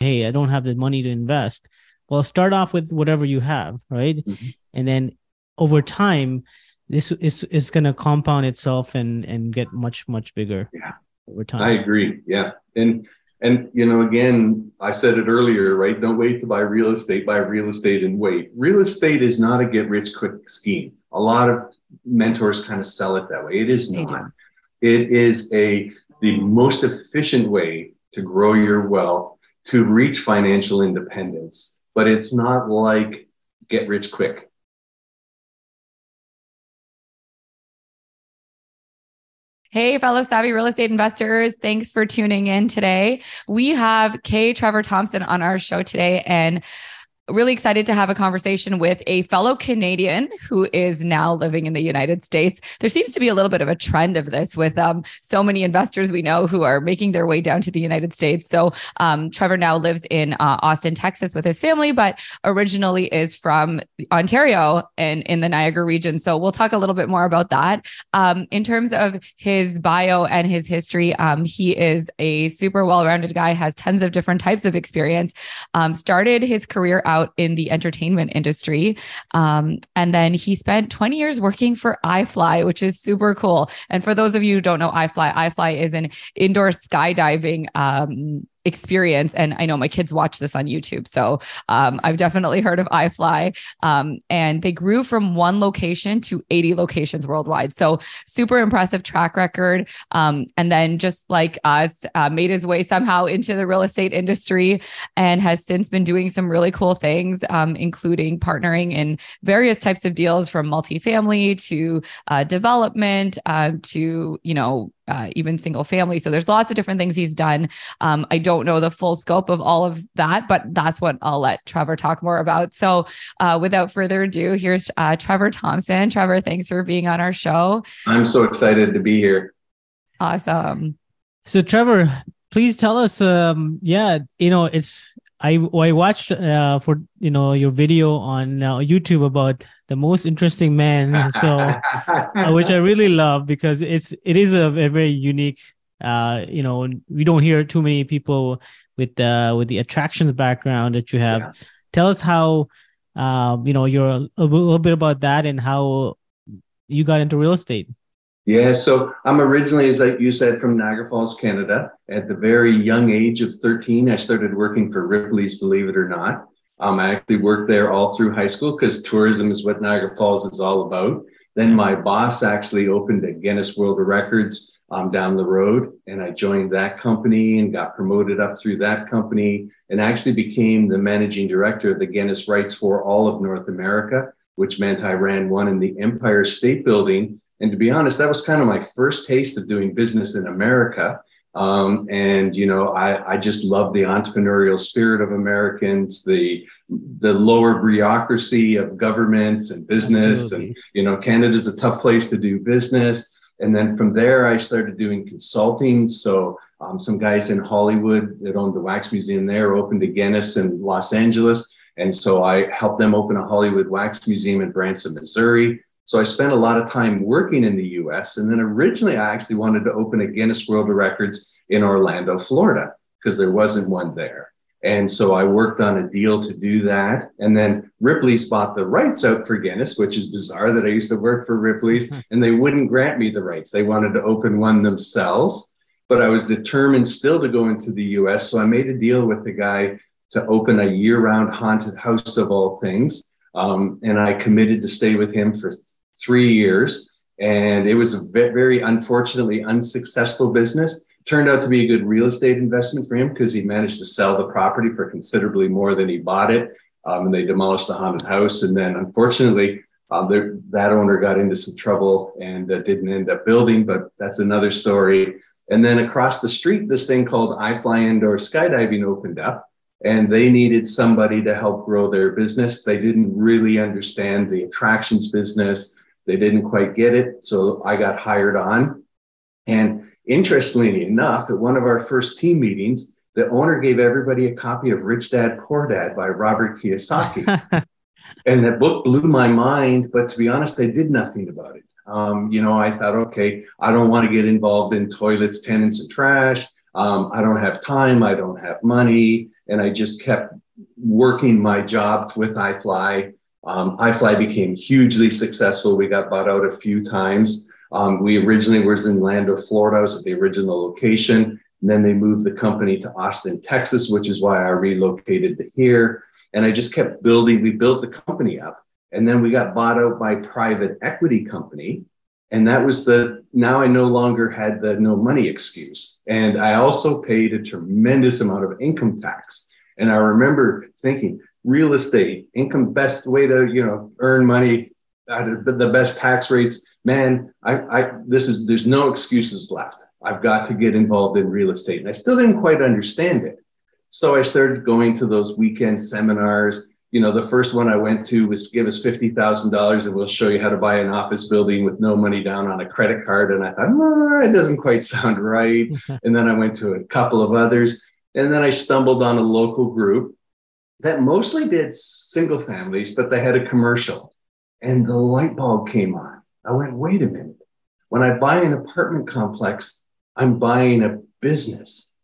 hey, I don't have the money to invest. Well, start off with whatever you have, right? Mhm. And then over time, this is is going to compound itself and and get much much bigger. Yeah. over time. I agree. Yeah. And and you know, again, I said it earlier, right? Don't wait to buy real estate, buy real estate and wait. Real estate is not a get rich quick scheme. A lot of mentors kind of sell it that way. It is They not. It is a the most efficient way to grow your wealth, to reach financial independence. But it's not like get rich quick. Hey, fellow savvy real estate investors. Thanks for tuning in today. We have K. Trevor Thompson on our show today and really excited to have a conversation with a fellow Canadian who is now living in the United States. There seems to be a little bit of a trend of this with um, so many investors we know who are making their way down to the United States. So um, Trevor now lives in uh, Austin, Texas with his family, but originally is from Ontario and in the Niagara region. So we'll talk a little bit more about that. Um, in terms of his bio and his history, um, he is a super well rounded guy, has tons of different types of experience, um, started his career out in the entertainment industry. Um, and then he spent 20 years working for iFly, which is super cool. And for those of you who don't know iFly, iFly is an indoor skydiving um, experience. And I know my kids watch this on YouTube. So um, I've definitely heard of iFly. Um, and they grew from one location to 80 locations worldwide. So super impressive track record. Um, and then just like us, uh, made his way somehow into the real estate industry and has since been doing some really cool things, um, including partnering in various types of deals from multifamily to uh, development uh, to, you know, uh, even single family. So there's lots of different things he's done. Um, I don't know the full scope of all of that, but that's what I'll let Trevor talk more about. So uh, without further ado, here's uh, Trevor Thompson. Trevor, thanks for being on our show. I'm so excited to be here. Awesome. So Trevor, please tell us. Um, yeah, you know, it's I I watched uh, for you know your video on uh, YouTube about the most interesting man. So uh, which I really love because it's it is a, a very unique. Uh, you know, we don't hear too many people with uh with the attractions background that you have. Yeah. Tell us how, um, you know, you're a, a little bit about that and how you got into real estate. Yeah, so I'm originally, as you said, from Niagara Falls, Canada. At the very young age of 13, I started working for Ripley's, believe it or not. Um, I actually worked there all through high school because tourism is what Niagara Falls is all about. Then my boss actually opened a Guinness World Records um, down the road, and I joined that company and got promoted up through that company, and actually became the managing director of the Guinness rights for all of North America, which meant I ran one in the Empire State Building. And to be honest, that was kind of my first taste of doing business in America. Um, and you know, I, I just love the entrepreneurial spirit of Americans, the the lower bureaucracy of governments and business, Absolutely. and you know, Canada's a tough place to do business. And then from there, I started doing consulting. So um, some guys in Hollywood that owned the wax museum there opened a Guinness in Los Angeles, and so I helped them open a Hollywood wax museum in Branson, Missouri. So I spent a lot of time working in the US. And then originally I actually wanted to open a Guinness World Records in Orlando, Florida, because there wasn't one there. And so I worked on a deal to do that. And then Ripley's bought the rights out for Guinness, which is bizarre that I used to work for Ripley's and they wouldn't grant me the rights. They wanted to open one themselves, but I was determined still to go into the US. So I made a deal with the guy to open a year round haunted house of all things. Um, and I committed to stay with him for three years. And it was a ve- very unfortunately unsuccessful business. Turned out to be a good real estate investment for him because he managed to sell the property for considerably more than he bought it. Um, and they demolished the haunted house. And then unfortunately, um, that owner got into some trouble and uh, didn't end up building, but that's another story. And then across the street, this thing called iFly Indoor Skydiving opened up and they needed somebody to help grow their business. They didn't really understand the attractions business. They didn't quite get it. So I got hired on. And interestingly enough, at one of our first team meetings, the owner gave everybody a copy of Rich Dad Poor Dad by Robert Kiyosaki. and that book blew my mind, but to be honest, I did nothing about it. Um, you know, I thought, okay, I don't want to get involved in toilets, tenants, and trash. Um, I don't have time. I don't have money. And I just kept working my job with iFly. Um, iFly became hugely successful. We got bought out a few times. Um, we originally was in Orlando, Florida. Was at the original location. And then they moved the company to Austin, Texas, which is why I relocated to here. And I just kept building. We built the company up. And then we got bought out by private equity company. And that was the, now I no longer had the no money excuse. And I also paid a tremendous amount of income tax. And I remember thinking, real estate, income, best way to, you know, earn money, uh, the best tax rates. Man, I, I, this is, there's no excuses left. I've got to get involved in real estate. And I still didn't quite understand it. So I started going to those weekend seminars. You know, the first one I went to was give us $50,000 and we'll show you how to buy an office building with no money down on a credit card. And I thought, no, it doesn't quite sound right. and then I went to a couple of others. And then I stumbled on a local group that mostly did single families, but they had a commercial. And the light bulb came on. I went, wait a minute. When I buy an apartment complex, I'm buying a business.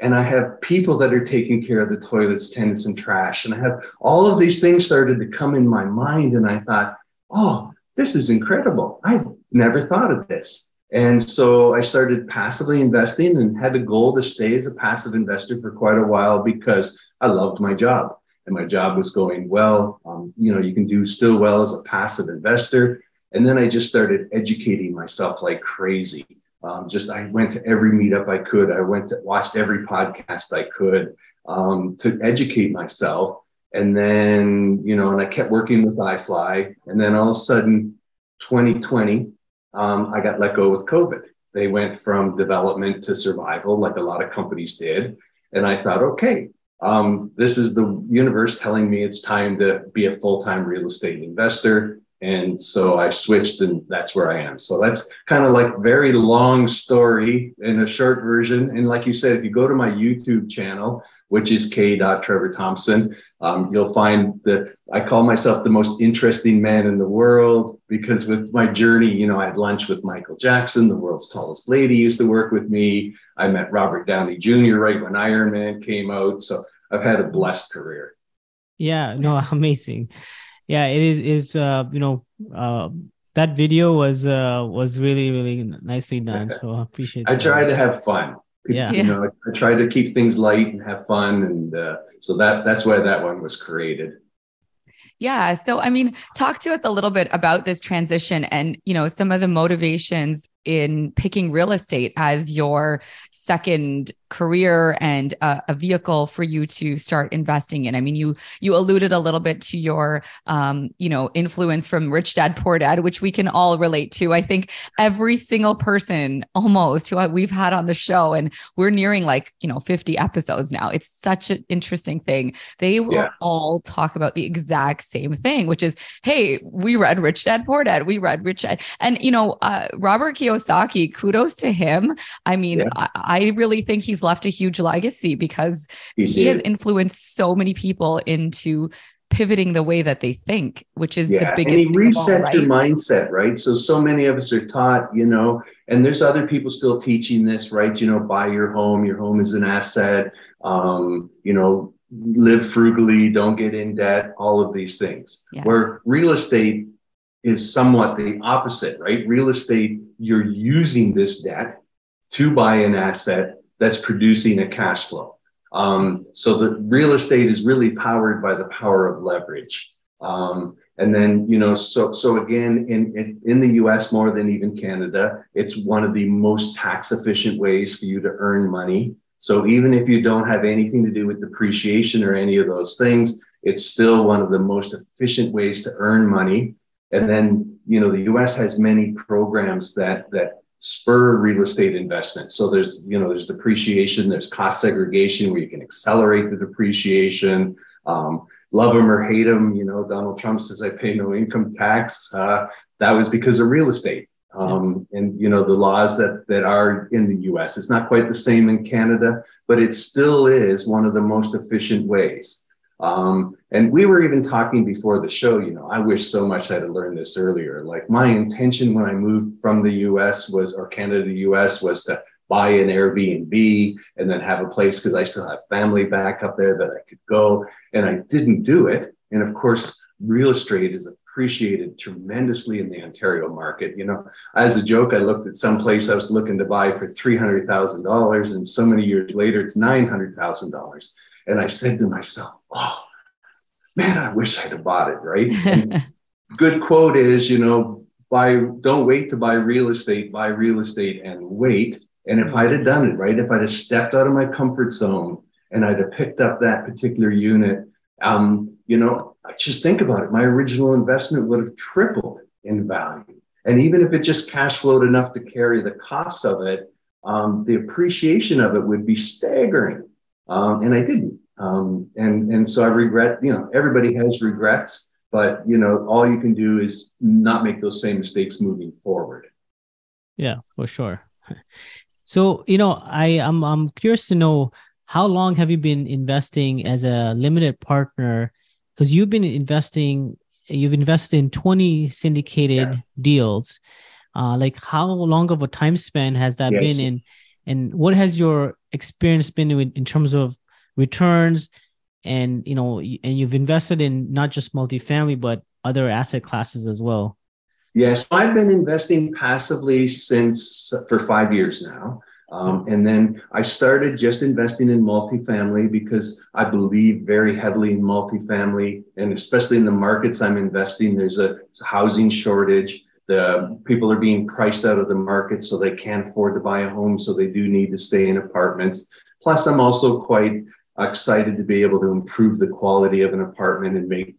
And I have people that are taking care of the toilets, tenants, and trash. And I have all of these things started to come in my mind. And I thought, oh, this is incredible. I've never thought of this. And so I started passively investing and had a goal to stay as a passive investor for quite a while because I loved my job and my job was going well. Um, you know, you can do still well as a passive investor. And then I just started educating myself like crazy. Um, just I went to every meetup I could. I went to watched every podcast I could um, to educate myself. And then, you know, and I kept working with iFly. And then all of a sudden, 2020, um, I got let go with COVID. They went from development to survival, like a lot of companies did. And I thought, okay, um, this is the universe telling me it's time to be a full time real estate investor. And so I switched, and that's where I am. So that's kind of like very long story in a short version. And like you said, if you go to my YouTube channel, which is K. Trevor Thompson. Um, you'll find that I call myself the most interesting man in the world because with my journey, you know, I had lunch with Michael Jackson, the world's tallest lady, used to work with me. I met Robert Downey Jr. right when Iron Man came out. So I've had a blessed career. Yeah, no, amazing. Yeah, it is. Is uh, you know, uh, that video was uh was really really nicely done. So I appreciate. I try to have fun yeah you know i try to keep things light and have fun and uh, so that that's why that one was created yeah so i mean talk to us a little bit about this transition and you know some of the motivations in picking real estate as your second career and uh, a vehicle for you to start investing in. I mean, you you alluded a little bit to your um, you know influence from Rich Dad Poor Dad, which we can all relate to. I think every single person almost who we've had on the show, and we're nearing like you know 50 episodes now. It's such an interesting thing. They will yeah. all talk about the exact same thing, which is, hey, we read Rich Dad Poor Dad, we read Rich Dad, and you know uh, Robert Kiyosaki. Saki, kudos to him. I mean, yeah. I, I really think he's left a huge legacy because he, he has influenced so many people into pivoting the way that they think, which is yeah. the biggest. And he reset all, right? your mindset, right? So so many of us are taught, you know, and there's other people still teaching this, right? You know, buy your home. Your home is an asset. Um, you know, live frugally, don't get in debt. All of these things. Yes. Where real estate is somewhat the opposite, right? Real estate, you're using this debt to buy an asset that's producing a cash flow. Um, so the real estate is really powered by the power of leverage. Um, and then, you know, so so again, in, in, in the US more than even Canada, it's one of the most tax efficient ways for you to earn money. So even if you don't have anything to do with depreciation or any of those things, it's still one of the most efficient ways to earn money. And then, you know, the US has many programs that that spur real estate investment. So there's, you know, there's depreciation, there's cost segregation where you can accelerate the depreciation. Um, love them or hate them, you know, Donald Trump says I pay no income tax. Uh, that was because of real estate. Um, and you know the laws that that are in the U.S. It's not quite the same in Canada, but it still is one of the most efficient ways. Um, and we were even talking before the show, you know, I wish so much I had learned this earlier. Like my intention when I moved from the US was, or Canada to the US was to buy an Airbnb and then have a place because I still have family back up there that I could go. And I didn't do it. And of course, real estate is appreciated tremendously in the Ontario market. You know, as a joke, I looked at some place I was looking to buy for $300,000 and so many years later, it's $900,000. And I said to myself, oh, man, I wish I'd have bought it, right? good quote is, you know, buy, don't wait to buy real estate, buy real estate and wait. And if I'd have done it, right, if I'd have stepped out of my comfort zone and I'd have picked up that particular unit, um, you know, just think about it. My original investment would have tripled in value. And even if it just cash flowed enough to carry the cost of it, um, the appreciation of it would be staggering. Um, and I didn't. Um, and, and so I regret, you know, everybody has regrets, but, you know, all you can do is not make those same mistakes moving forward. Yeah, for sure. So, you know, I, I'm, I'm curious to know how long have you been investing as a limited partner? Because you've been investing, you've invested in 20 syndicated yeah. deals. Uh, like how long of a time span has that yes. been in? And what has your experience been in, in terms of returns? And you know, and you've invested in not just multifamily, but other asset classes as well. Yes, I've been investing passively since for five years now. Um, and then I started just investing in multifamily because I believe very heavily in multifamily, and especially in the markets I'm investing. There's a, a housing shortage. The people are being priced out of the market, so they can't afford to buy a home, so they do need to stay in apartments. Plus, I'm also quite excited to be able to improve the quality of an apartment and make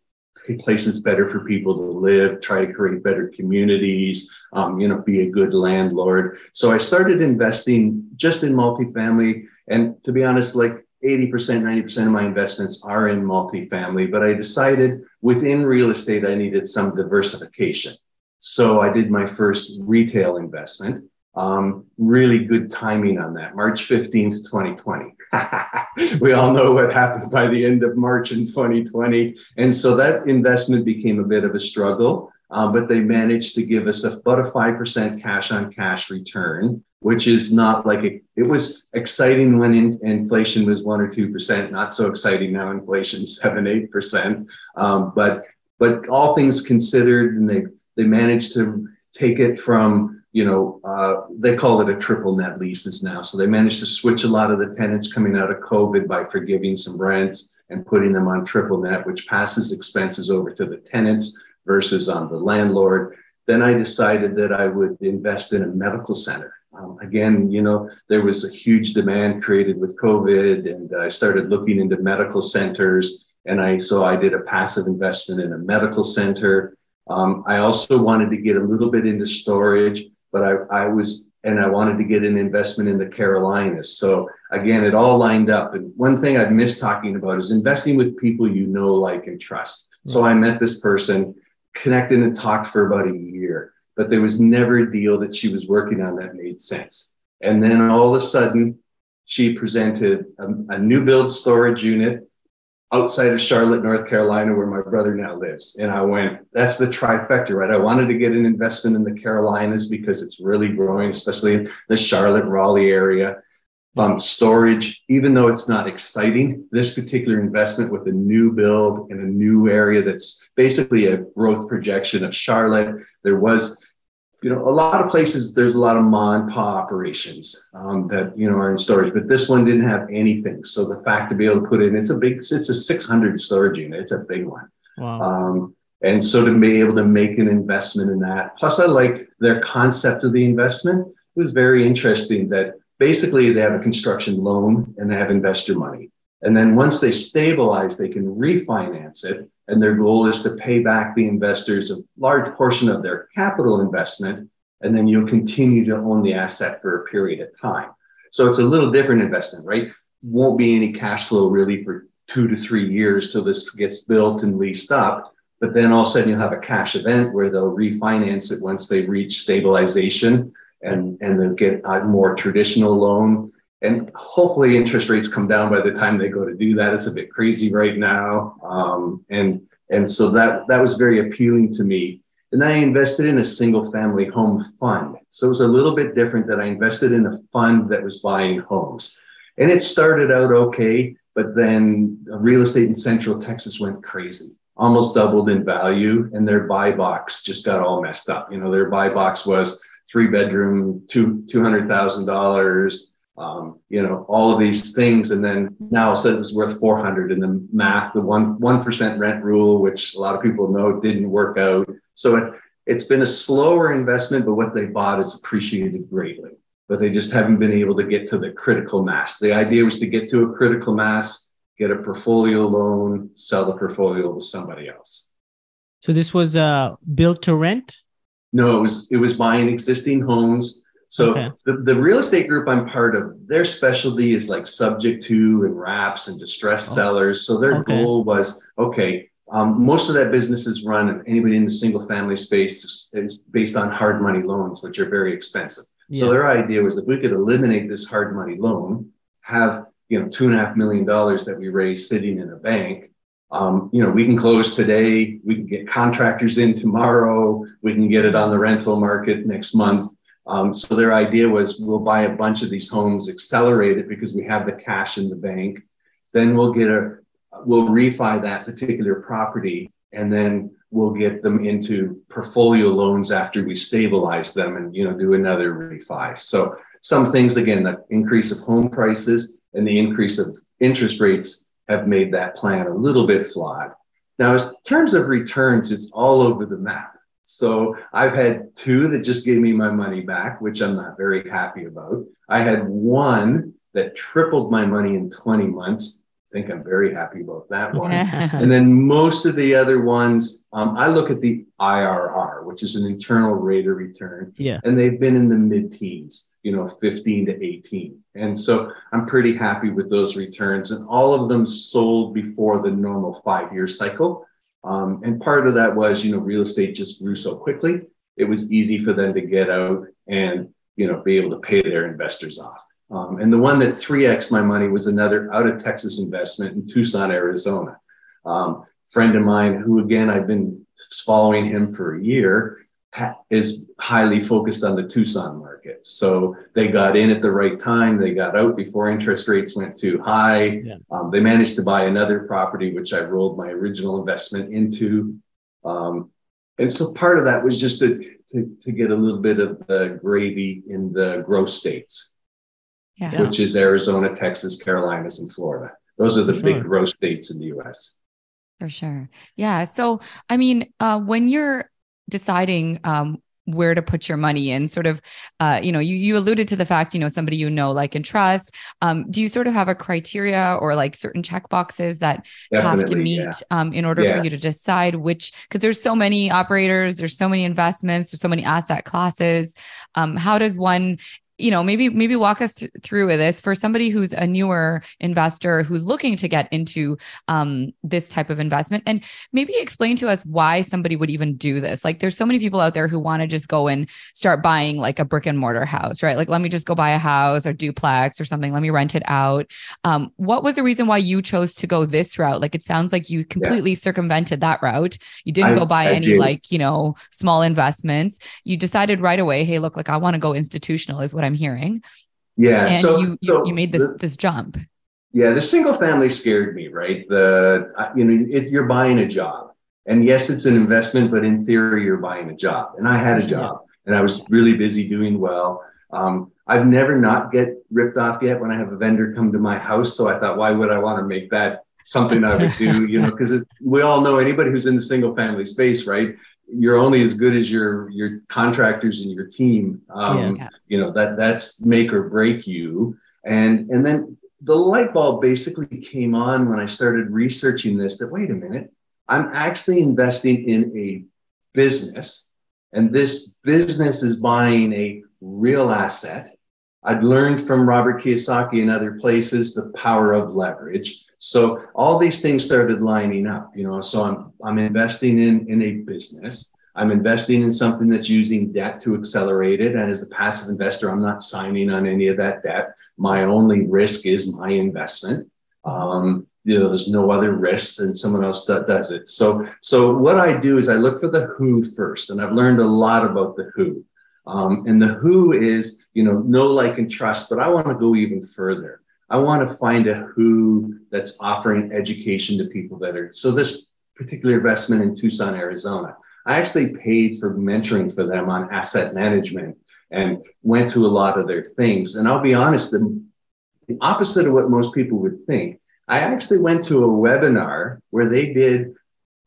places better for people to live, try to create better communities, um, you know, be a good landlord. So I started investing just in multifamily. And to be honest, like 80%, 90% of my investments are in multifamily, but I decided within real estate, I needed some diversification. So I did my first retail investment. Um, really good timing on that, March 15th, 2020. we all know what happened by the end of March in 2020. And so that investment became a bit of a struggle, um, but they managed to give us about a 5% cash on cash return, which is not like a, it was exciting when in, inflation was one or 2%, not so exciting now inflation seven, 8%. Um, but, but all things considered, and they, they managed to take it from you know, uh, they call it a triple net leases now. So they managed to switch a lot of the tenants coming out of COVID by forgiving some rents and putting them on triple net, which passes expenses over to the tenants versus on the landlord. Then I decided that I would invest in a medical center. Um, again, you know, there was a huge demand created with COVID, and I started looking into medical centers. And I so I did a passive investment in a medical center. Um, I also wanted to get a little bit into storage but I, I was, and I wanted to get an investment in the Carolinas. So again, it all lined up. And one thing I've missed talking about is investing with people you know, like, and trust. So I met this person, connected and talked for about a year, but there was never a deal that she was working on that made sense. And then all of a sudden, she presented a, a new build storage unit outside of Charlotte, North Carolina, where my brother now lives. And I went, that's the trifecta, right? I wanted to get an investment in the Carolinas because it's really growing, especially in the Charlotte, Raleigh area. Um, storage, even though it's not exciting, this particular investment with a new build in a new area that's basically a growth projection of Charlotte. There was you know, a lot of places there's a lot of ma and pa operations um, that you know are in storage, but this one didn't have anything. So the fact to be able to put in, it's a big, it's a 600 storage unit. It's a big one. Wow. Um, and so to be able to make an investment in that, plus I liked their concept of the investment. It was very interesting that basically they have a construction loan and they have investor money. And then once they stabilize, they can refinance it and their goal is to pay back the investors a large portion of their capital investment, and then you'll continue to own the asset for a period of time. So it's a little different investment, right? Won't be any cash flow really for two to three years till this gets built and leased up. But then all of a sudden you'll have a cash event where they'll refinance it once they reach stabilization and, and they'll get a more traditional loan and hopefully interest rates come down by the time they go to do that. It's a bit crazy right now, um, and and so that that was very appealing to me. And I invested in a single family home fund. So it was a little bit different that I invested in a fund that was buying homes. And it started out okay, but then real estate in Central Texas went crazy, almost doubled in value, and their buy box just got all messed up. You know, their buy box was three bedroom, two two hundred thousand dollars, um, you know, all of these things, and then now said it was worth four hundred. And the math, the one one percent rent rule, which a lot of people know didn't work out. So it it's been a slower investment, but what they bought is appreciated greatly but they just haven't been able to get to the critical mass. The idea was to get to a critical mass, get a portfolio loan, sell the portfolio to somebody else. So this was uh, built to rent? No, it was it was buying existing homes. So okay. the, the real estate group I'm part of, their specialty is like subject to and wraps and distressed oh. sellers. So their okay. goal was okay. Um, most of that business is run, If anybody in the single family space is based on hard money loans, which are very expensive. So their idea was if we could eliminate this hard money loan, have you know two and a half million dollars that we raised sitting in a bank, um, you know we can close today, we can get contractors in tomorrow, we can get it on the rental market next month. Um, so their idea was we'll buy a bunch of these homes, accelerate it because we have the cash in the bank. Then we'll get a we'll refi that particular property and then we'll get them into portfolio loans after we stabilize them and you know do another refi. So some things again, the increase of home prices and the increase of interest rates have made that plan a little bit flawed. Now, in terms of returns, it's all over the map. So I've had two that just gave me my money back, which I'm not very happy about. I had one that tripled my money in 20 months I think I'm very happy about that one. and then most of the other ones, um, I look at the IRR, which is an internal rate of return. Yes. And they've been in the mid teens, you know, 15 to 18. And so I'm pretty happy with those returns. And all of them sold before the normal five year cycle. Um, and part of that was, you know, real estate just grew so quickly. It was easy for them to get out and, you know, be able to pay their investors off. Um, and the one that 3x my money was another out of Texas investment in Tucson, Arizona. Um, friend of mine who, again, I've been following him for a year, is highly focused on the Tucson market. So they got in at the right time. They got out before interest rates went too high. Yeah. Um, they managed to buy another property, which I rolled my original investment into. Um, and so part of that was just to, to, to get a little bit of the gravy in the growth states yeah. which is Arizona, Texas, Carolinas, and Florida. Those are the sure. big growth states in the US. For sure. Yeah. So, I mean, uh, when you're deciding um, where to put your money in sort of uh, you know you you alluded to the fact you know somebody you know like and trust um, do you sort of have a criteria or like certain check boxes that Definitely, have to meet yeah. um, in order yeah. for you to decide which because there's so many operators there's so many investments there's so many asset classes um, how does one you know maybe maybe walk us th- through this. For somebody who's a newer investor who's looking to get into um, this type of investment and maybe explain to us why somebody would even do this. Like there's so many people out there who want to just go and start buying like a brick and mortar house right? Like let me just go buy a house or duplex or something. Let me rent it out. Um, what was the reason why you chose to go this route? Like it sounds like you completely yeah. circumvented that route. You didn't I, go buy I any did. like you know small investments. You decided right away hey look like i want to go institutional is what what I'm hearing. Yeah. And so, you, you, so you made this the, this jump. Yeah, the single family scared me, right? The you know, it, you're buying a job, and yes, it's an investment, but in theory, you're buying a job. And I had a job, and I was really busy doing well. Um, I've never not get ripped off yet when I have a vendor come to my house. So I thought, why would I want to make that something I would do? You know, because we all know anybody who's in the single family space, right? You're only as good as your your contractors and your team. Um, yeah. You know that that's make or break you. And and then the light bulb basically came on when I started researching this. That wait a minute, I'm actually investing in a business, and this business is buying a real asset. I'd learned from Robert Kiyosaki and other places the power of leverage. So all these things started lining up, you know. So I'm I'm investing in in a business. I'm investing in something that's using debt to accelerate it. And as a passive investor, I'm not signing on any of that debt. My only risk is my investment. Um, you know there's no other risks and someone else does it so so what i do is i look for the who first and i've learned a lot about the who um, and the who is you know know like and trust but i want to go even further i want to find a who that's offering education to people that are so this particular investment in tucson arizona i actually paid for mentoring for them on asset management and went to a lot of their things and i'll be honest the, the opposite of what most people would think I actually went to a webinar where they did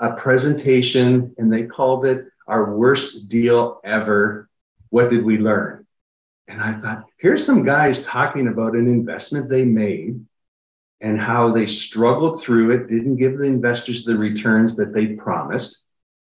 a presentation and they called it our worst deal ever. What did we learn? And I thought, here's some guys talking about an investment they made and how they struggled through it, didn't give the investors the returns that they promised,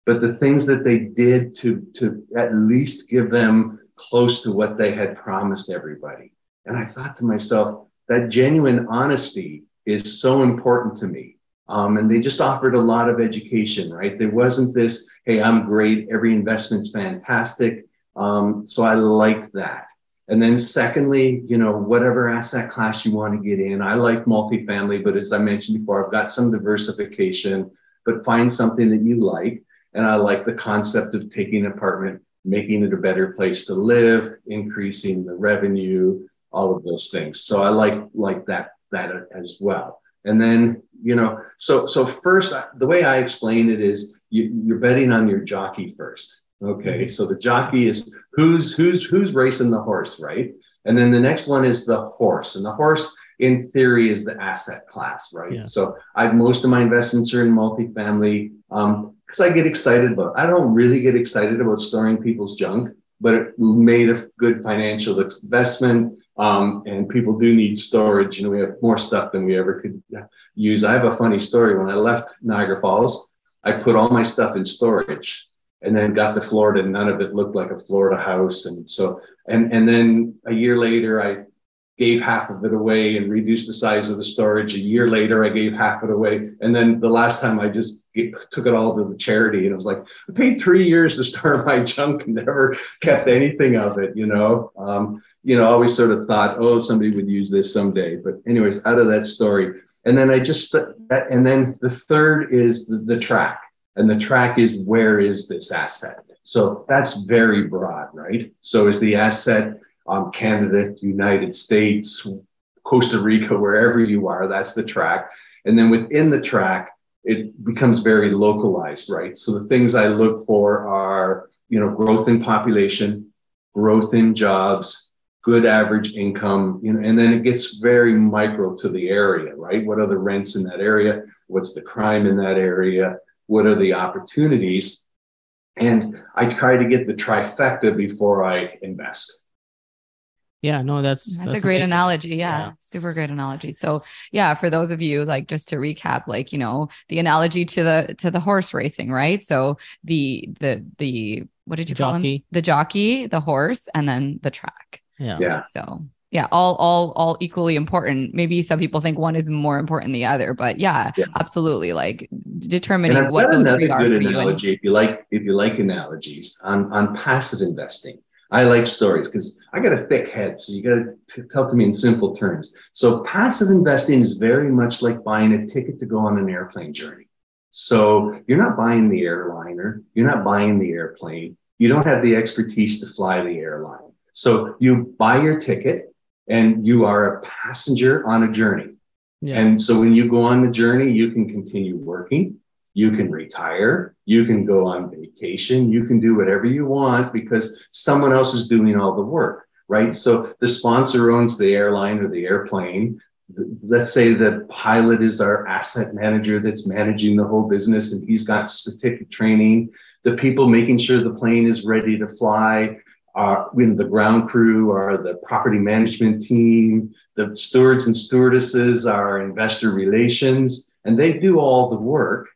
but the things that they did to, to at least give them close to what they had promised everybody. And I thought to myself, that genuine honesty is so important to me. Um, and they just offered a lot of education, right? There wasn't this, hey, I'm great, every investment's fantastic. Um, so I liked that. And then secondly, you know, whatever asset class you want to get in, I like multifamily, but as I mentioned before, I've got some diversification, but find something that you like. And I like the concept of taking an apartment, making it a better place to live, increasing the revenue, all of those things. So I like like that that as well. And then, you know, so so first, the way I explain it is you, you're betting on your jockey first. Okay, so the jockey is who's who's who's racing the horse, right? And then the next one is the horse, and the horse, in theory, is the asset class, right? Yeah. So I most of my investments are in multifamily um because um, I get excited about. I don't really get excited about storing people's junk, but it made a good financial investment. Um, and people do need storage. You know, we have more stuff than we ever could use. I have a funny story. When I left Niagara Falls, I put all my stuff in storage and then got to Florida. and None of it looked like a Florida house. And so, and, and then a year later, I gave half of it away and reduced the size of the storage. A year later, I gave half of it away. And then the last time I just took it all to the charity. And I was like, I paid three years to store my junk and never kept anything of it, you know? Um, you know, always sort of thought, oh, somebody would use this someday. But anyways, out of that story. And then I just, and then the third is the, the track. And the track is where is this asset? So that's very broad, right? So is the asset um, Canada, United States, Costa Rica, wherever you are, that's the track. And then within the track, it becomes very localized, right? So the things I look for are, you know, growth in population, growth in jobs, good average income, you know, and then it gets very micro to the area, right? What are the rents in that area? What's the crime in that area? What are the opportunities? And I try to get the trifecta before I invest. Yeah, no, that's that's, that's a great amazing. analogy. Yeah, yeah, super great analogy. So, yeah, for those of you like just to recap, like you know, the analogy to the to the horse racing, right? So the the the what did you jockey. call him? The jockey, the horse, and then the track. Yeah. Yeah. So yeah, all all all equally important. Maybe some people think one is more important than the other, but yeah, yeah. absolutely. Like determining what those three are good analogy. You. If you like, if you like analogies on on passive investing, I like stories because I got a thick head, so you got to tell to me in simple terms. So passive investing is very much like buying a ticket to go on an airplane journey. So you're not buying the airliner, you're not buying the airplane, you don't have the expertise to fly the airline so you buy your ticket and you are a passenger on a journey. Yeah. And so when you go on the journey, you can continue working, you can retire, you can go on vacation, you can do whatever you want because someone else is doing all the work, right? So the sponsor owns the airline or the airplane. Let's say the pilot is our asset manager that's managing the whole business and he's got specific training. The people making sure the plane is ready to fly, are you know, the ground crew are the property management team, the stewards and stewardesses are investor relations, and they do all the work.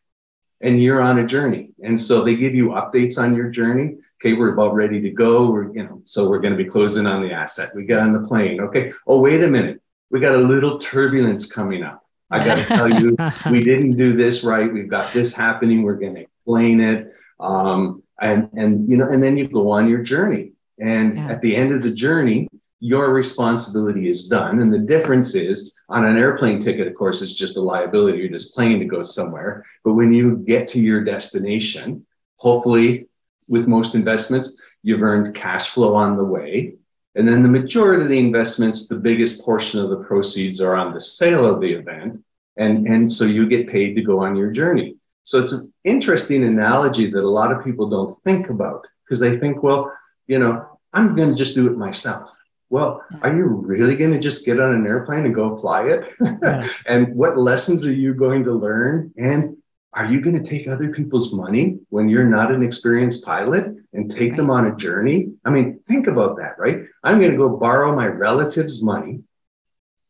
And you're on a journey, and so they give you updates on your journey. Okay, we're about ready to go. We're you know, so we're going to be closing on the asset. We got on the plane. Okay. Oh, wait a minute. We got a little turbulence coming up. I got to tell you, we didn't do this right. We've got this happening. We're going to explain it. Um, and and you know, and then you go on your journey and yeah. at the end of the journey, your responsibility is done. And the difference is on an airplane ticket, of course, it's just a liability. You're just paying to go somewhere. But when you get to your destination, hopefully with most investments, you've earned cash flow on the way. And then the majority of the investments, the biggest portion of the proceeds are on the sale of the event. And, and so you get paid to go on your journey. So it's an interesting analogy that a lot of people don't think about because they think, well, you know, I'm going to just do it myself. Well, are you really going to just get on an airplane and go fly it? Yeah. and what lessons are you going to learn? And are you going to take other people's money when you're not an experienced pilot and take right. them on a journey? I mean, think about that, right? I'm going to go borrow my relative's money.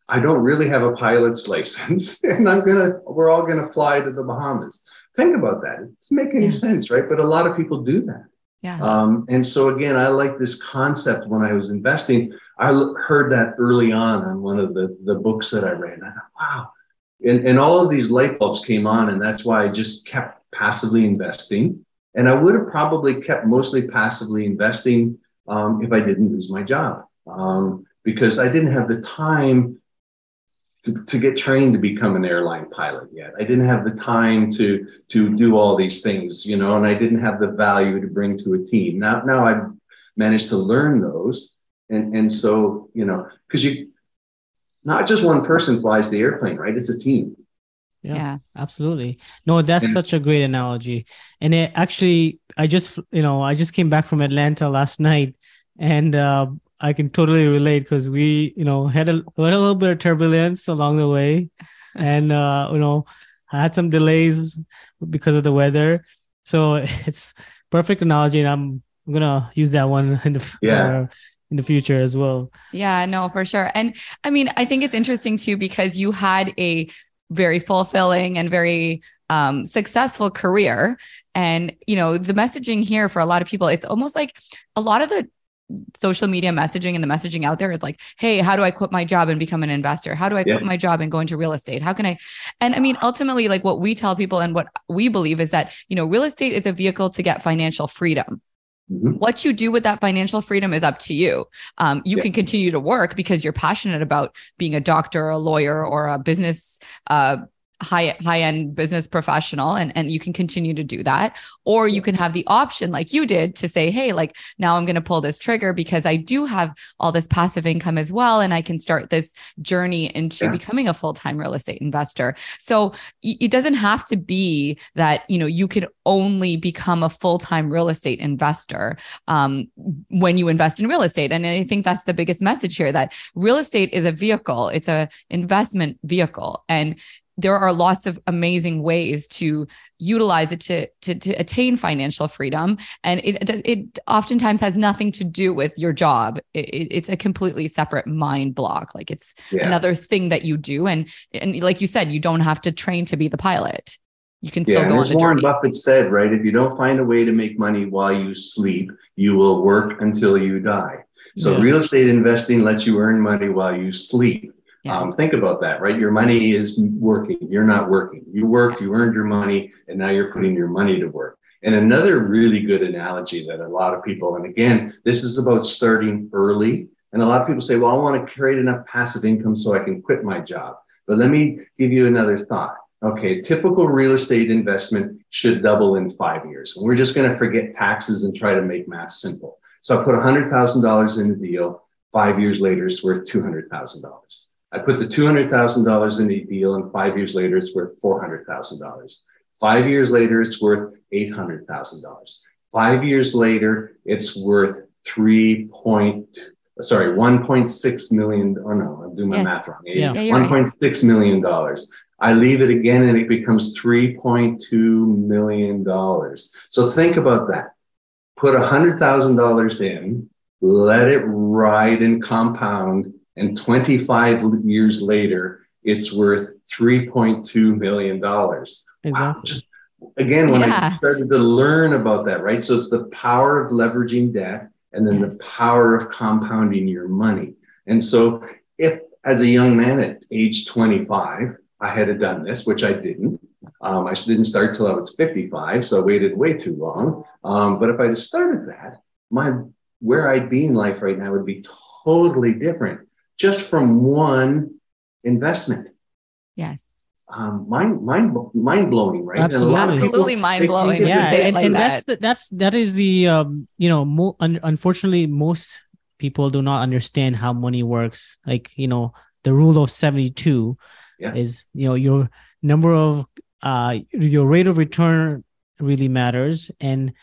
I don't really have a pilot's license, and I'm going to, we're all going to fly to the Bahamas. Think about that. It doesn't make any yeah. sense, right? But a lot of people do that. Yeah. Um, and so again, I like this concept when I was investing. I heard that early on on one of the, the books that I read. I thought, wow. And, and all of these light bulbs came on, and that's why I just kept passively investing. And I would have probably kept mostly passively investing um, if I didn't lose my job um, because I didn't have the time to, to get trained to become an airline pilot yet. I didn't have the time to to do all these things, you know, and I didn't have the value to bring to a team. Now now I've managed to learn those. And and so, you know, because you not just one person flies the airplane, right? It's a team. Yeah, yeah, absolutely. No, that's such a great analogy. And it actually, I just, you know, I just came back from Atlanta last night and uh, I can totally relate because we, you know, had a, a little bit of turbulence along the way, and uh, you know, had some delays because of the weather. So it's perfect analogy, and I'm, I'm gonna use that one in the yeah. Uh, in the future as well. Yeah, no, for sure. And I mean, I think it's interesting too because you had a very fulfilling and very um, successful career. And, you know, the messaging here for a lot of people, it's almost like a lot of the social media messaging and the messaging out there is like, hey, how do I quit my job and become an investor? How do I yeah. quit my job and go into real estate? How can I? And I mean, ultimately, like what we tell people and what we believe is that, you know, real estate is a vehicle to get financial freedom. Mm-hmm. What you do with that financial freedom is up to you. Um, you yeah. can continue to work because you're passionate about being a doctor, a lawyer, or a business uh, high high end business professional and and you can continue to do that. Or you can have the option like you did to say hey like now I'm going to pull this trigger because I do have all this passive income as well and I can start this journey into yeah. becoming a full-time real estate investor. So it doesn't have to be that you know you can only become a full-time real estate investor um, when you invest in real estate. And I think that's the biggest message here that real estate is a vehicle. It's a investment vehicle. And there are lots of amazing ways to utilize it to, to, to attain financial freedom. And it, it oftentimes has nothing to do with your job. It, it's a completely separate mind block. Like it's yeah. another thing that you do. And, and like you said, you don't have to train to be the pilot. You can still yeah, go on the Warren journey. Buffett said, right? If you don't find a way to make money while you sleep, you will work until you die. So yes. real estate investing lets you earn money while you sleep. Um, yes. Um, think about that, right? Your money is working. You're not working. You worked, you earned your money, and now you're putting your money to work. And another really good analogy that a lot of people, and again, this is about starting early. And a lot of people say, well, I want to create enough passive income so I can quit my job. But let me give you another thought. Okay, typical real estate investment should double in five years. And we're just going to forget taxes and try to make math simple. So I put $100,000 in the deal. Five years later, it's worth $200,000. I put the $200,000 in the deal, and five years later, it's worth $400,000. Five years later, it's worth $800,000. Five years later, it's worth three point, sorry, 1.6 million. Oh no, I'm doing my yes. math wrong. Yeah. yeah $1.6 right. million dollars. I leave it again and it becomes $3.2 million. So think about that. Put $100,000 in, let it ride and compound and 25 years later, it's worth $3.2 million. Exactly. Wow. Just again, when yeah. I started to learn about that, right? So it's the power of leveraging debt and then yes. the power of compounding your money. And so if as a young man at age 25, I had done this, which I didn't. Um, I didn't start till I was 55, so I waited way too long. Um, but if I had started that, my where I'd be in life right now would be totally different just from one investment. Yes. Um, mind, mind, mind blowing, right? And a lot of Absolutely. people- Absolutely mind blowing. they- they- yeah and, like and that. that's the, that's that is the um you know mo- un- unfortunately most people do not understand how money works like you know the rule of 72 Yeah. is you know your number of uh your rate of return really matters and the,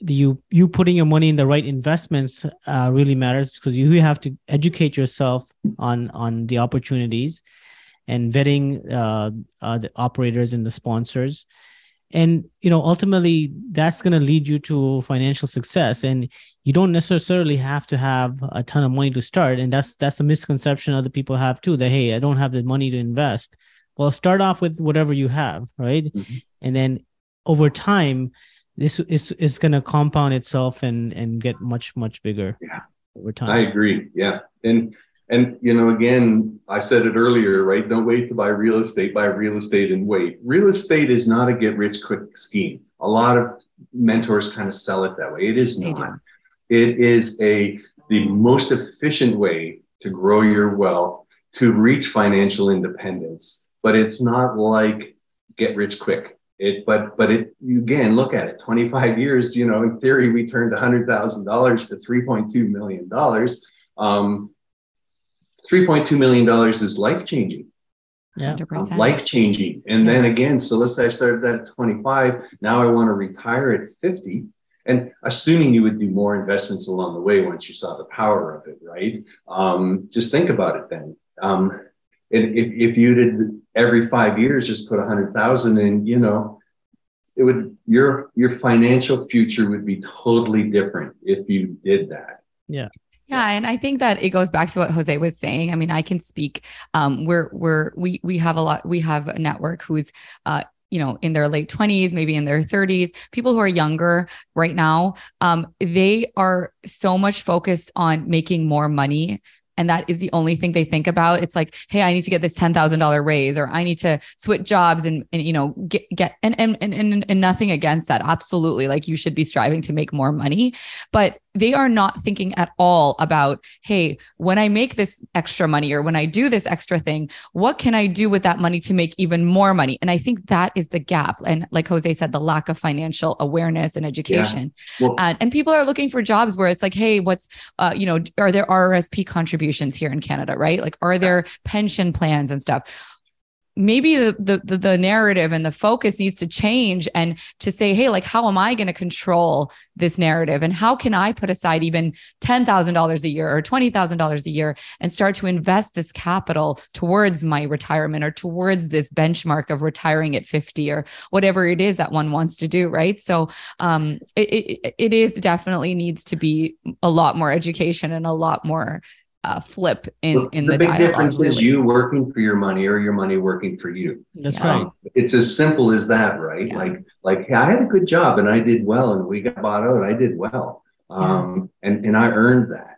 you you putting your money in the right investments uh, really matters because you have to educate yourself on on the opportunities and vetting uh, uh, the operators and the sponsors. And you know ultimately that's going to lead you to financial success and you don't necessarily have to have a ton of money to start. And that's that's the misconception other people have too that hey i don't have the money to invest. Well start off with whatever you have right? Mhm. and then over time this is is going to compound itself and and get much much bigger Yeah. over time I agree. Yeah. And and you know, again, I said it earlier, right? Don't wait to buy real estate, buy real estate and wait. Real estate is not a get rich quick scheme. A lot of mentors kind of sell it that way. It is not. It is a the most efficient way to grow your wealth, to reach financial independence. But it's not like get rich quick. It, but, but it, again, look at it, 25 years, you know, in theory, we turned $100,000 to $3.2 million. Um, $3.2 million is life changing, yeah 100%. life changing. And then again, so let's say I started that at 25. Now I want to retire at 50. And assuming you would do more investments along the way once you saw the power of it, right? Um, just think about it then. Um, and if, if you did every five years just put a hundred thousand in, you know, it would your your financial future would be totally different if you did that. Yeah, Yeah, and I think that it goes back to what Jose was saying. I mean, I can speak. Um, we're we're we we have a lot. We have a network who's uh you know in their late 20s maybe in their 30s people who are younger right now um they are so much focused on making more money and that is the only thing they think about. It's like hey i need to get this $10000 raise or i need to switch jobs and, and you know get get and, and and and and nothing against that. Absolutely. Like you should be striving to make more money. But they are not thinking at all about hey when i make this extra money or when i do this extra thing what can i do with that money to make even more money? And i think that is the gap. And like jose said the lack of financial awareness and education. Well, and, and people are looking for jobs where it's like hey what's uh, you know are there rsp contributions here in canada right? Like are there pension plans and stuff maybe the, the the narrative and the focus needs to change and to say hey like how am i going to control this narrative? And how can i put aside even $10,000 a year or $20,000 a year and start to invest this capital towards my retirement or towards this benchmark of retiring at 50 or whatever it is that one wants to do right? So um it it, it is definitely needs to be a lot more education and a lot more uh, flip in Well, in the, the, big dialogue difference is you working for your money or your money working for you. that's Yeah. right it's as simple as that, right? Yeah. Like, like hey, I had a good job and I did well, and we got bought out. I did well, um, and and I earned that.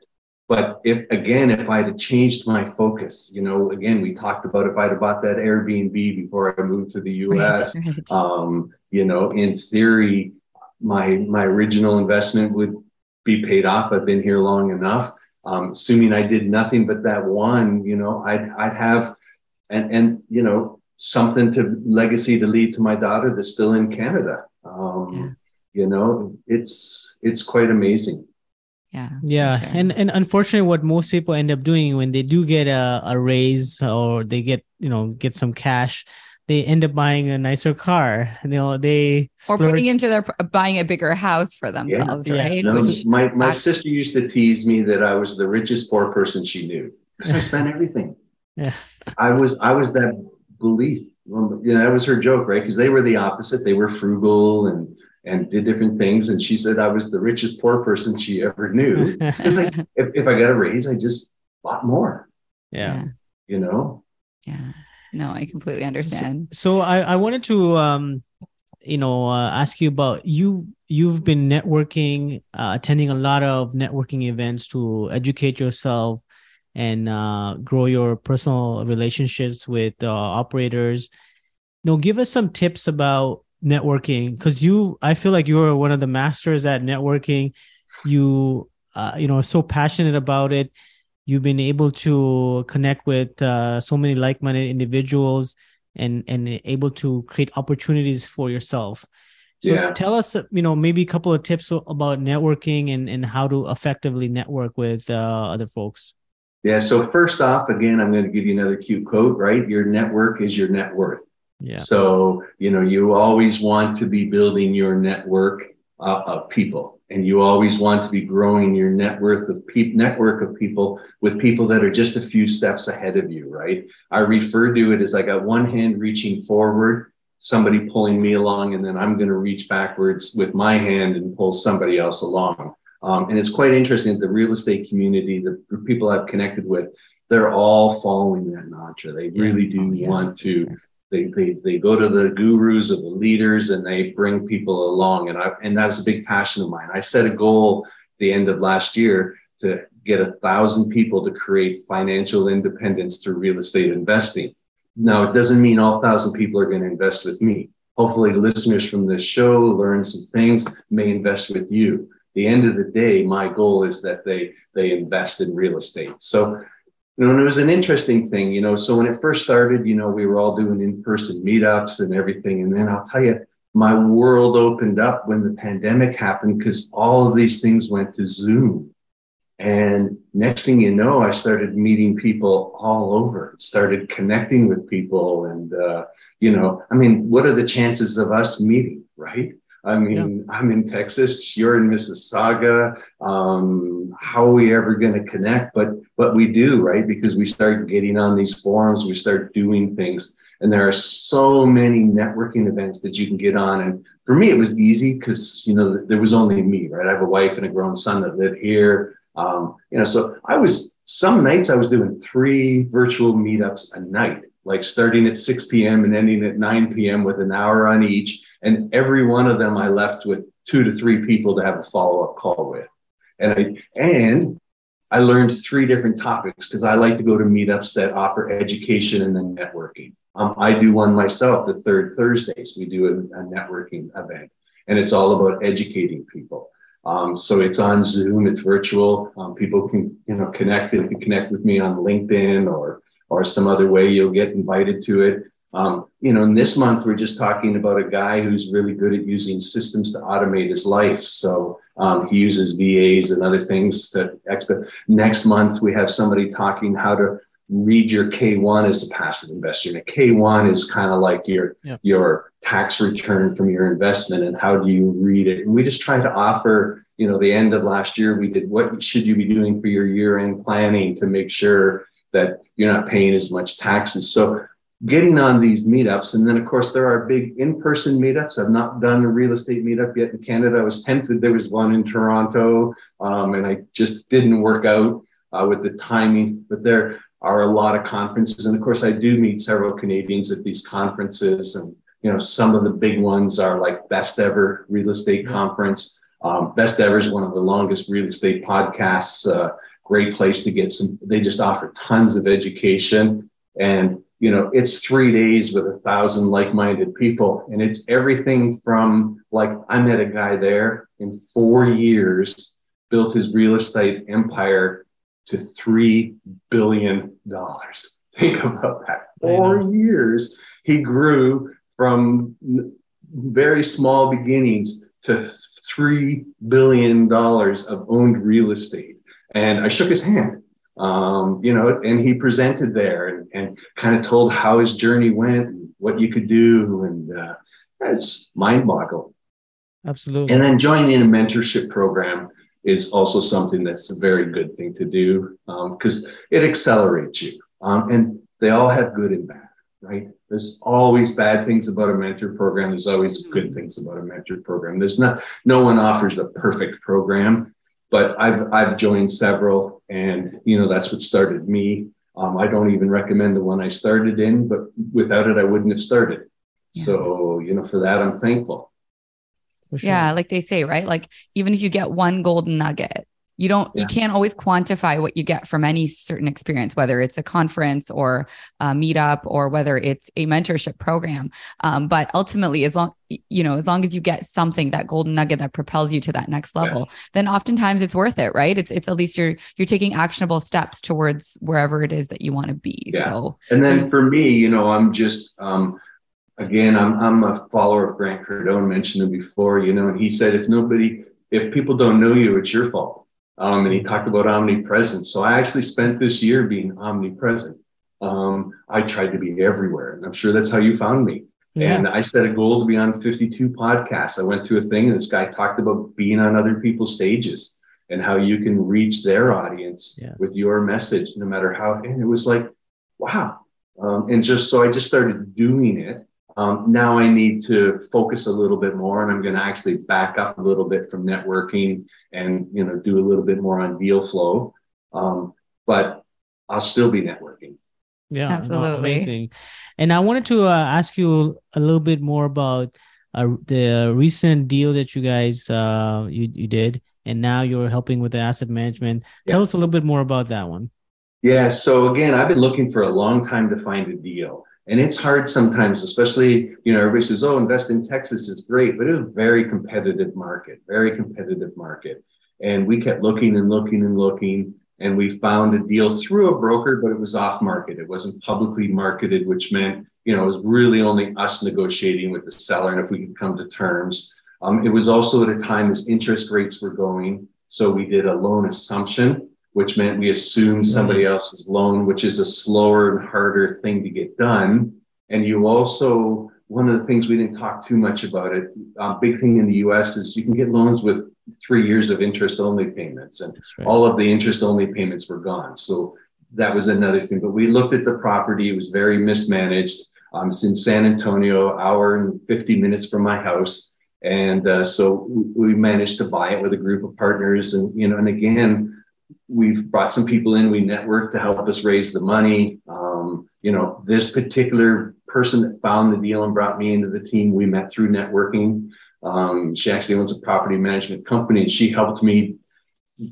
But if again, if I had changed my focus, you know, again, we talked about if I'd have bought that Airbnb before I moved to the U.S. Right, right. um, you know, in theory, my my original investment would be paid off. I've been here long enough. Um, assuming I did nothing but that one, you know, I'd I'd have and and you know something to legacy to leave to my daughter that's still in Canada. Um, Yeah. You know, it's it's quite amazing. yeah yeah sure. and and unfortunately what most people end up doing when they do get a, a raise or they get you know get some cash they end up buying a nicer car you know they or splurge- putting into their buying a bigger house for themselves Yeah. right No, Which- my my act- sister used to tease me that I was the richest poor person she knew because I spent everything. Yeah. I was I was that belief. Well, Yeah, that was her joke, right? Because they were the opposite. They were frugal and and did different things. And she said I was the richest poor person she ever knew. It's like if, if I got a raise, I just bought more. yeah You know. yeah no i completely understand. so i i wanted to um you know uh, ask you about you you've been networking uh, attending a lot of networking events to educate yourself and uh, grow your personal relationships with uh, operators. You know give us some tips about networking because you i feel like you're one of the masters at networking. You uh, you know are so passionate about it you've been able to connect with uh, so many like-minded individuals and and able to create opportunities for yourself. So Yeah. tell us, you know, maybe a couple of tips about networking and and how to effectively network with uh, other folks. Yeah. So first off, again, I'm going to give you another cute quote, right? Your network is your net worth. Yeah. So, you know, you always want to be building your network uh, of people and you always want to be growing your net worth of pe- network of people with people that are just a few steps ahead of you, right? I refer to it as I got one hand reaching forward, somebody pulling me along, and then I'm going to reach backwards with my hand and pull somebody else along. Um, and it's quite interesting that the real estate community, the people I've connected with, they're all following that mantra. They really do Oh, yeah, want to. They, they they go to the gurus or the leaders and they bring people along and I and that was a big passion of mine. I set a goal the end of last year to get a thousand people to create financial independence through real estate investing. Now it doesn't mean all thousand people are going to invest with me. Hopefully listeners from this show learn some things, may invest with you. The end of the day, my goal is that they they invest in real estate. So you know, and it was an interesting thing, you know. So when it first started, you know, we were all doing in-person meetups and everything. And then I'll tell you, my world opened up when the pandemic happened because all of these things went to Zoom. And next thing you know, I started meeting people all over, started connecting with people. And, uh, you know, I mean, what are the chances of us meeting, right? I mean, I'm in Texas, you're in Mississauga. Um, how are we ever going to connect? But but we do, right? Because we start getting on these forums, we start doing things, and there are so many networking events that you can get on. And for me, it was easy because you know there was only me, right? I have a wife and a grown son that live here. Um, you know, so I was some nights I was doing three virtual meetups a night, like starting at 6 p.m. and ending at 9 p.m. with an hour on each. And every one of them I left with two to three people to have a follow-up call with. And I and I learned three different topics because I like to go to meetups that offer education and then networking. Um, I do one myself the third Thursdays. We do a, a networking event, and it's all about educating people. Um, so it's on Zoom, it's virtual. Um, people can you know connect. You connect with me on LinkedIn or or some other way, you'll get invited to it. Um, you know, in this month, we're just talking about a guy who's really good at using systems to automate his life. So um, he uses VAs and other things that expert. Next month, we have somebody talking how to read your K1 as a passive investor. And a K1 is kind of like your, Yeah. your tax return from your investment and how do you read it? And we just try to offer, you know, the end of last year, we did what should you be doing for your year end planning to make sure that you're not paying as much taxes. So getting on these meetups. And then, of course, there are big in person meetups. I've not done a real estate meetup yet in Canada. I was tempted. There was one in Toronto, um, and I just didn't work out uh, with the timing. But there are a lot of conferences. And of course, I do meet several Canadians at these conferences. And, you know, some of the big ones are like Best Ever Real Estate Conference. Um, Best Ever is one of the longest real estate podcasts. Uh, great place to get some, they just offer tons of education. And you know, it's three days with a thousand like-minded people. And it's everything from like, I met a guy there in four years, built his real estate empire to $3 billion. Think about that. Four years, he grew from very small beginnings to $3 billion of owned real estate. And I shook his hand um, you know, and he presented there and, and kind of told how his journey went and what you could do. And uh, it's mind boggling. Absolutely. And then joining a mentorship program is also something that's a very good thing to do because um, it accelerates you. Um, and they all have good and bad, right? There's always bad things about a mentor program. There's always good things about a mentor program. There's not, no one offers a perfect program but I've I've joined several, and you know that's what started me. Um, I don't even recommend the one I started in, but without it, I wouldn't have started. Yeah. So you know, for that, I'm thankful. Sure. Yeah, like they say, right? Like even if you get one golden nugget, you don't yeah. you can't always quantify what you get from any certain experience whether it's a conference or a meetup or whether it's a mentorship program um, but ultimately as long you know as long as you get something that golden nugget that propels you to that next level yeah. then oftentimes it's worth it right it's it's at least you're you're taking actionable steps towards wherever it is that you want to be yeah. so and then for me you know i'm just um again i'm i'm a follower of grant cardone mentioned it before you know he said if nobody if people don't know you it's your fault um, and he talked about omnipresence so i actually spent this year being omnipresent um, i tried to be everywhere and i'm sure that's how you found me yeah. And I set a goal to be on 52 podcasts. I went to a thing and this guy talked about being on other people's stages and how you can reach their audience yeah. with your message, no matter how. And it was like, wow. Um, and just so I just started doing it. Um, now I need to focus a little bit more, and I'm going to actually back up a little bit from networking and you know do a little bit more on deal flow. Um, but I'll still be networking. Yeah, absolutely. amazing. And I wanted to uh, ask you a little bit more about uh, the recent deal that you guys uh, you you did, and now you're helping with the asset management. Yeah. Tell us a little bit more about that one. Yeah. So again, I've been looking for a long time to find a deal. And it's hard sometimes, especially, you know, everybody says, oh, invest in Texas is great, but it's a very competitive market, very competitive market. And we kept looking and looking and looking and we found a deal through a broker, but it was off market. It wasn't publicly marketed, which meant, you know, it was really only us negotiating with the seller and if we could come to terms. Um, it was also at a time as interest rates were going. So we did a loan assumption, which meant we assumed somebody else's loan, which is a slower and harder thing to get done. And you also, one of the things we didn't talk too much about it, uh, big thing in the US is you can get loans with three years of interest only payments and right. all of the interest only payments were gone. So that was another thing. But we looked at the property, it was very mismanaged. Um, it's in San Antonio, hour and 50 minutes from my house. And uh, so we managed to buy it with a group of partners. And, you know, and again, we've brought some people in, we networked to help us raise the money. Um, you know, this particular person that found the deal and brought me into the team, we met through networking. Um, she actually owns a property management company and she helped me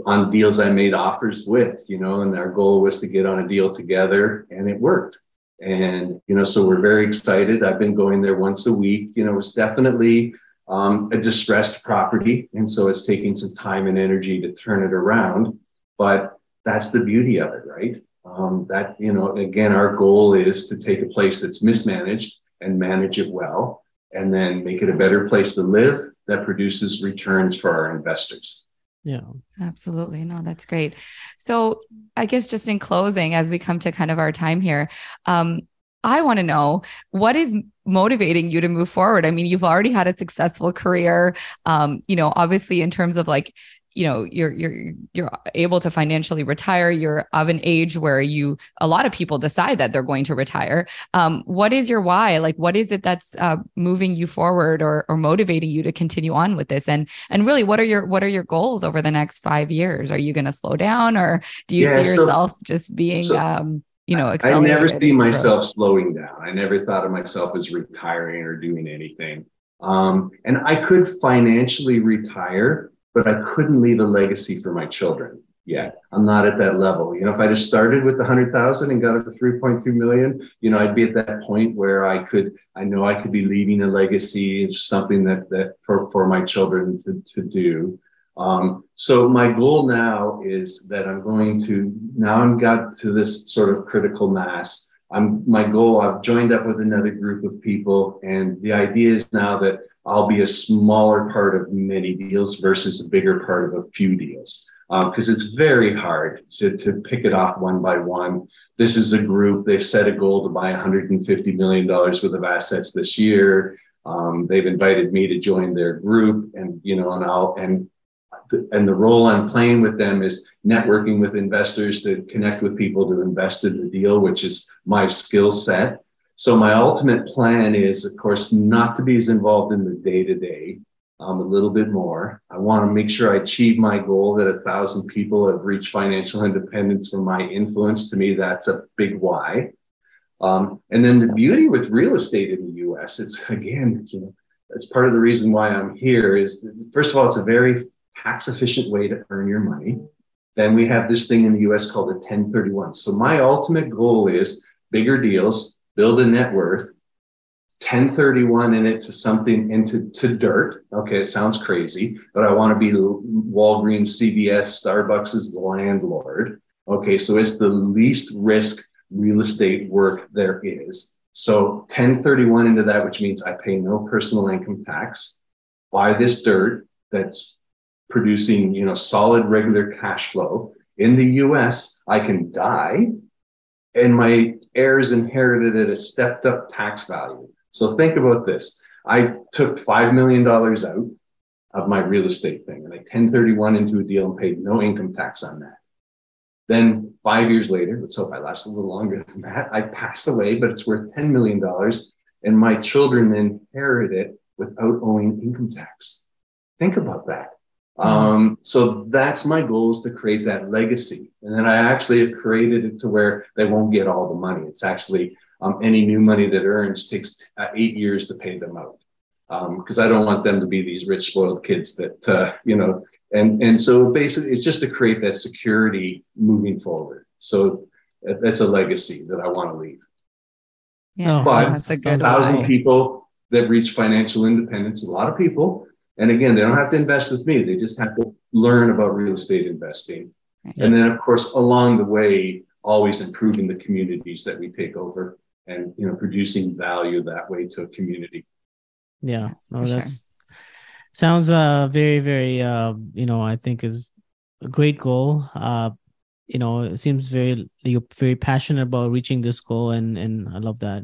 on deals I made offers with, you know, and our goal was to get on a deal together and it worked. And, you know, so we're very excited. I've been going there once a week. You know, it's definitely um, a distressed property. And so it's taking some time and energy to turn it around. But that's the beauty of it, right? Um, that, you know, again, our goal is to take a place that's mismanaged and manage it well and then make it a better place to live that produces returns for our investors. Yeah. Absolutely. No, that's great. So, I guess just in closing, as we come to kind of our time here, um, I want to know what is motivating you to move forward. I mean, you've already had a successful career. Um, you know, obviously, in terms of like you know you're you're you're able to financially retire. You're of an age where you a lot of people decide that they're going to retire. Um, what is your why? Like what is it that's uh, moving you forward or or motivating you to continue on with this? And and really what are your what are your goals over the next five years? Are you going to slow down or do you yeah, see so, yourself just being so um, you know i never see myself slowing down. I never thought of myself as retiring or doing anything. Um, and i could financially retire but I couldn't leave a legacy for my children yet. I'm not at that level. You know, if I just started with the hundred thousand and got up to 3.2 million, you know, I'd be at that point where I could, I know I could be leaving a legacy. It's something that, that for, for my children to, to do. Um, so my goal now is that I'm going to, now I'm got to this sort of critical mass. I'm, my goal, I've joined up with another group of people and the idea is now that I'll be a smaller part of many deals versus a bigger part of a few deals. Because uh, it's very hard to, to pick it off one by one. This is a group, they've set a goal to buy $150 million worth of assets this year. Um, they've invited me to join their group and, you know, and I'll, and and the role I'm playing with them is networking with investors to connect with people to invest in the deal, which is my skill set. So my ultimate plan is, of course, not to be as involved in the day to day. Um, a little bit more. I want to make sure I achieve my goal that a thousand people have reached financial independence from my influence. To me, that's a big why. Um, and then the beauty with real estate in the U.S. It's again, you know, part of the reason why I'm here. Is that, first of all, it's a very tax efficient way to earn your money. then we have this thing in the US called a 1031. So my ultimate goal is bigger deals, build a net worth, 1031 in it to something into to dirt. Okay, it sounds crazy, but I want to be Walgreens, CVS, Starbucks is the landlord. Okay, so it's the least risk real estate work there is. So 1031 into that, which means I pay no personal income tax, buy this dirt that's producing, you know, solid regular cash flow. In the US, I can die and my heirs inherited it at a stepped up tax value. So think about this. I took $5 million out of my real estate thing and I 1031 into a deal and paid no income tax on that. Then five years later, let's hope I last a little longer than that, I pass away, but it's worth $10 million and my children inherit it without owing income tax. Think about that. Mm-hmm. Um, so that's my goal is to create that legacy. And then I actually have created it to where they won't get all the money. It's actually um, any new money that earns takes uh, eight years to pay them out. Um, because um, I don't want them to be these rich, spoiled kids that, uh, you know, and, and so basically it's just to create that security moving forward. So that's a legacy that I want to leave. Yeah, but that's a good thousand people that reach financial independence, a lot of people. And again, they don't have to invest with me. They just have to learn about real estate investing. Right. And then of course, along the way, always improving the communities that we take over and you know producing value that way to a community yeah no that's sure. sounds uh very very uh you know i think is a great goal uh you know it seems very you're very passionate about reaching this goal and and i love that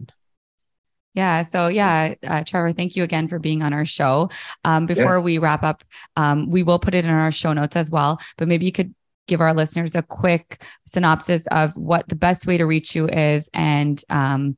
yeah. So, yeah, uh, Trevor, thank you again for being on our show. Um, before yeah. we wrap up, um, we will put it in our show notes as well. But maybe you could give our listeners a quick synopsis of what the best way to reach you is and um,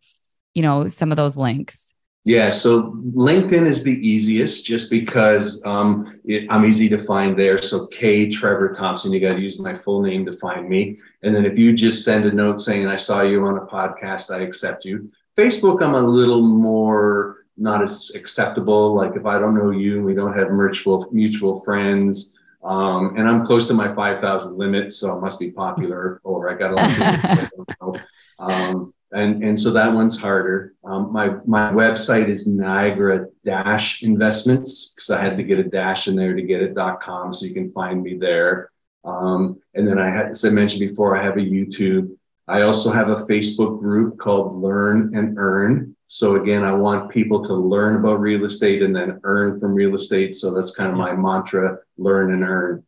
you know some of those links yeah so linkedin is the easiest just because um, it, i'm easy to find there so k trevor thompson you got to use my full name to find me and then if you just send a note saying i saw you on a podcast i accept you facebook i'm a little more not as acceptable like if i don't know you we don't have mutual mutual friends um, and I'm close to my 5,000 limit, so it must be popular, or I got a lot of um, and, and so that one's harder. Um, my, my website is Niagara Dash Investments because I had to get a dash in there to get it.com, so you can find me there. Um, and then I had, as I mentioned before, I have a YouTube. I also have a Facebook group called Learn and Earn. So again, I want people to learn about real estate and then earn from real estate. So that's kind of my mantra, learn and earn.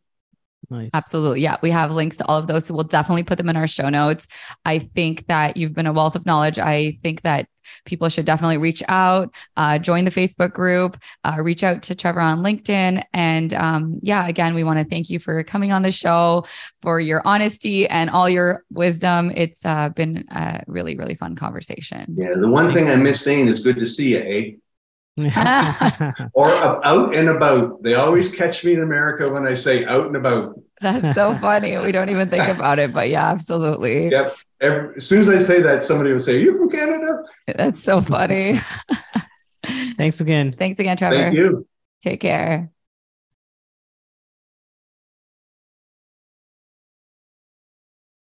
Nice. Absolutely. Yeah. We have links to all of those. So we'll definitely put them in our show notes. I think that you've been a wealth of knowledge. I think that people should definitely reach out, uh, join the Facebook group, uh, reach out to Trevor on LinkedIn. And um, yeah, again, we want to thank you for coming on the show, for your honesty and all your wisdom. It's uh, been a really, really fun conversation. Yeah. The one thing I miss saying is good to see you, eh? or out and about. They always catch me in America when I say out and about. That's so funny. We don't even think about it, but yeah, absolutely. Yep. Every, as soon as I say that, somebody will say, Are you from Canada? That's so funny. Thanks again. Thanks again, Trevor. Thank you. Take care.